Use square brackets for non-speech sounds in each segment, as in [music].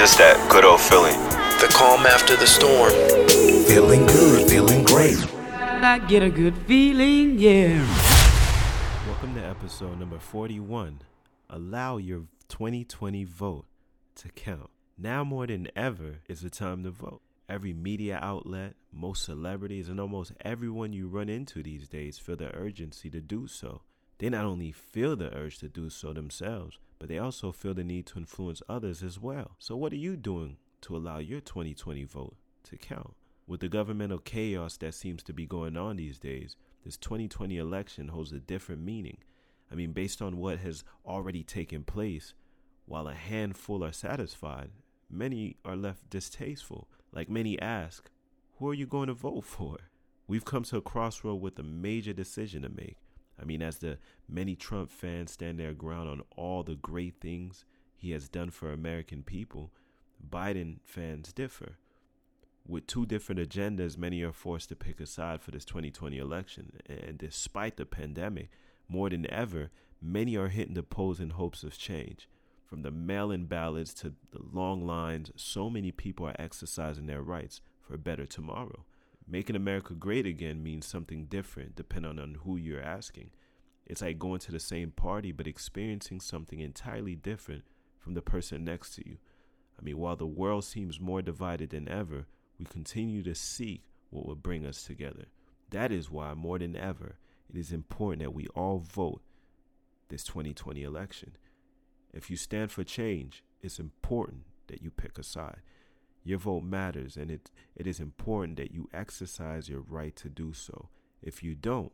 It's just that good old feeling. The calm after the storm. Feeling good, feeling great. I get a good feeling, yeah. Welcome to episode number 41. Allow your 2020 vote to count. Now more than ever is the time to vote. Every media outlet, most celebrities, and almost everyone you run into these days feel the urgency to do so. They not only feel the urge to do so themselves, but they also feel the need to influence others as well. So, what are you doing to allow your 2020 vote to count? With the governmental chaos that seems to be going on these days, this 2020 election holds a different meaning. I mean, based on what has already taken place, while a handful are satisfied, many are left distasteful. Like many ask, who are you going to vote for? We've come to a crossroad with a major decision to make. I mean, as the many Trump fans stand their ground on all the great things he has done for American people, Biden fans differ. With two different agendas, many are forced to pick a side for this 2020 election. And despite the pandemic, more than ever, many are hitting the polls in hopes of change. From the mail in ballots to the long lines, so many people are exercising their rights for a better tomorrow. Making America great again means something different depending on who you're asking. It's like going to the same party but experiencing something entirely different from the person next to you. I mean, while the world seems more divided than ever, we continue to seek what will bring us together. That is why, more than ever, it is important that we all vote this 2020 election. If you stand for change, it's important that you pick a side. Your vote matters, and it, it is important that you exercise your right to do so. If you don't,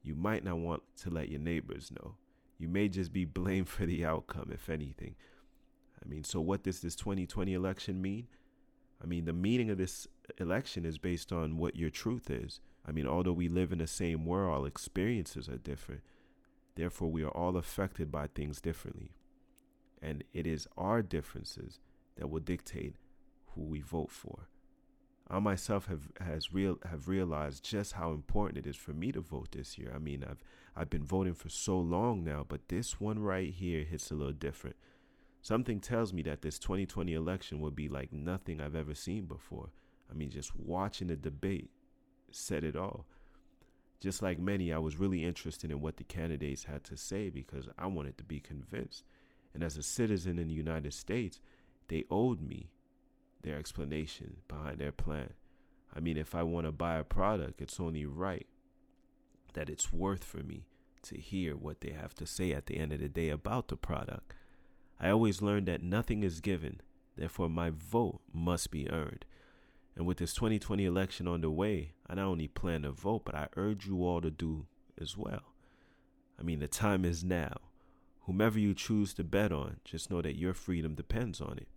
you might not want to let your neighbors know. You may just be [laughs] blamed for the outcome, if anything. I mean, so what does this 2020 election mean? I mean, the meaning of this election is based on what your truth is. I mean, although we live in the same world, our experiences are different. Therefore, we are all affected by things differently. And it is our differences that will dictate who we vote for. I myself have has real have realized just how important it is for me to vote this year. I mean, I've I've been voting for so long now, but this one right here hits a little different. Something tells me that this 2020 election will be like nothing I've ever seen before. I mean, just watching the debate said it all. Just like many, I was really interested in what the candidates had to say because I wanted to be convinced. And as a citizen in the United States, they owed me their explanation behind their plan. I mean, if I want to buy a product, it's only right that it's worth for me to hear what they have to say at the end of the day about the product. I always learned that nothing is given, therefore, my vote must be earned. And with this 2020 election on the way, I not only plan to vote, but I urge you all to do as well. I mean, the time is now. Whomever you choose to bet on, just know that your freedom depends on it.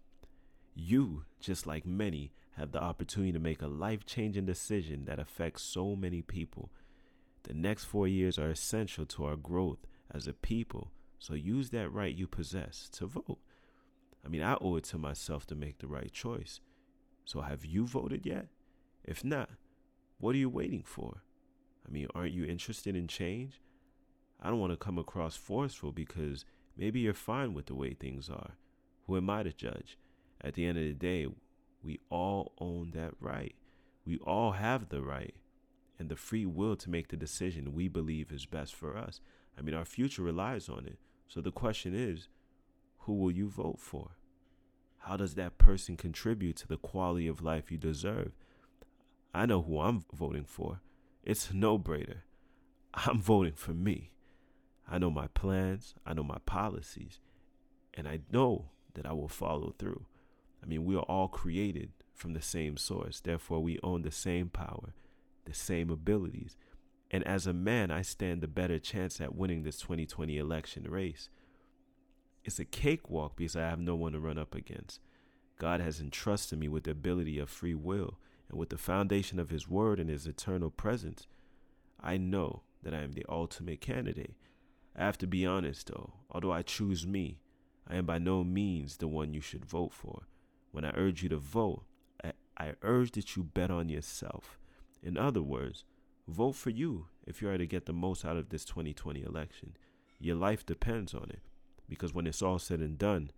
You, just like many, have the opportunity to make a life changing decision that affects so many people. The next four years are essential to our growth as a people, so use that right you possess to vote. I mean, I owe it to myself to make the right choice. So, have you voted yet? If not, what are you waiting for? I mean, aren't you interested in change? I don't want to come across forceful because maybe you're fine with the way things are. Who am I to judge? At the end of the day, we all own that right. We all have the right and the free will to make the decision we believe is best for us. I mean, our future relies on it. So the question is, who will you vote for? How does that person contribute to the quality of life you deserve? I know who I'm voting for. It's a no brainer. [laughs] I'm voting for me. I know my plans, I know my policies, and I know that I will follow through. I mean, we are all created from the same source. Therefore, we own the same power, the same abilities. And as a man, I stand a better chance at winning this 2020 election race. It's a cakewalk because I have no one to run up against. God has entrusted me with the ability of free will, and with the foundation of His Word and His eternal presence, I know that I am the ultimate candidate. I have to be honest though, although I choose me, I am by no means the one you should vote for. When I urge you to vote, I, I urge that you bet on yourself. In other words, vote for you if you are to get the most out of this 2020 election. Your life depends on it. Because when it's all said and done,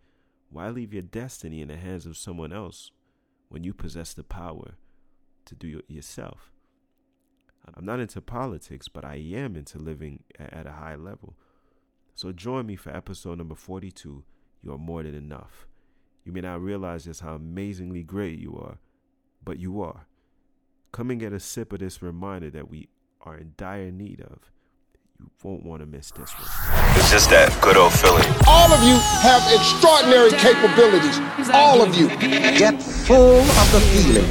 Why leave your destiny in the hands of someone else when you possess the power to do it yourself? I'm not into politics, but I am into living at a high level. So join me for episode number 42 You Are More Than Enough. You may not realize just how amazingly great you are, but you are. Come and get a sip of this reminder that we are in dire need of. You won't want to miss this one. It's just that good old feeling. All of you have extraordinary capabilities. All of you. Get full of the feeling,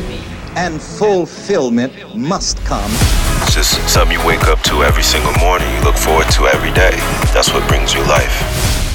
and fulfillment must come. It's just something you wake up to every single morning. You look forward to every day. That's what brings you life.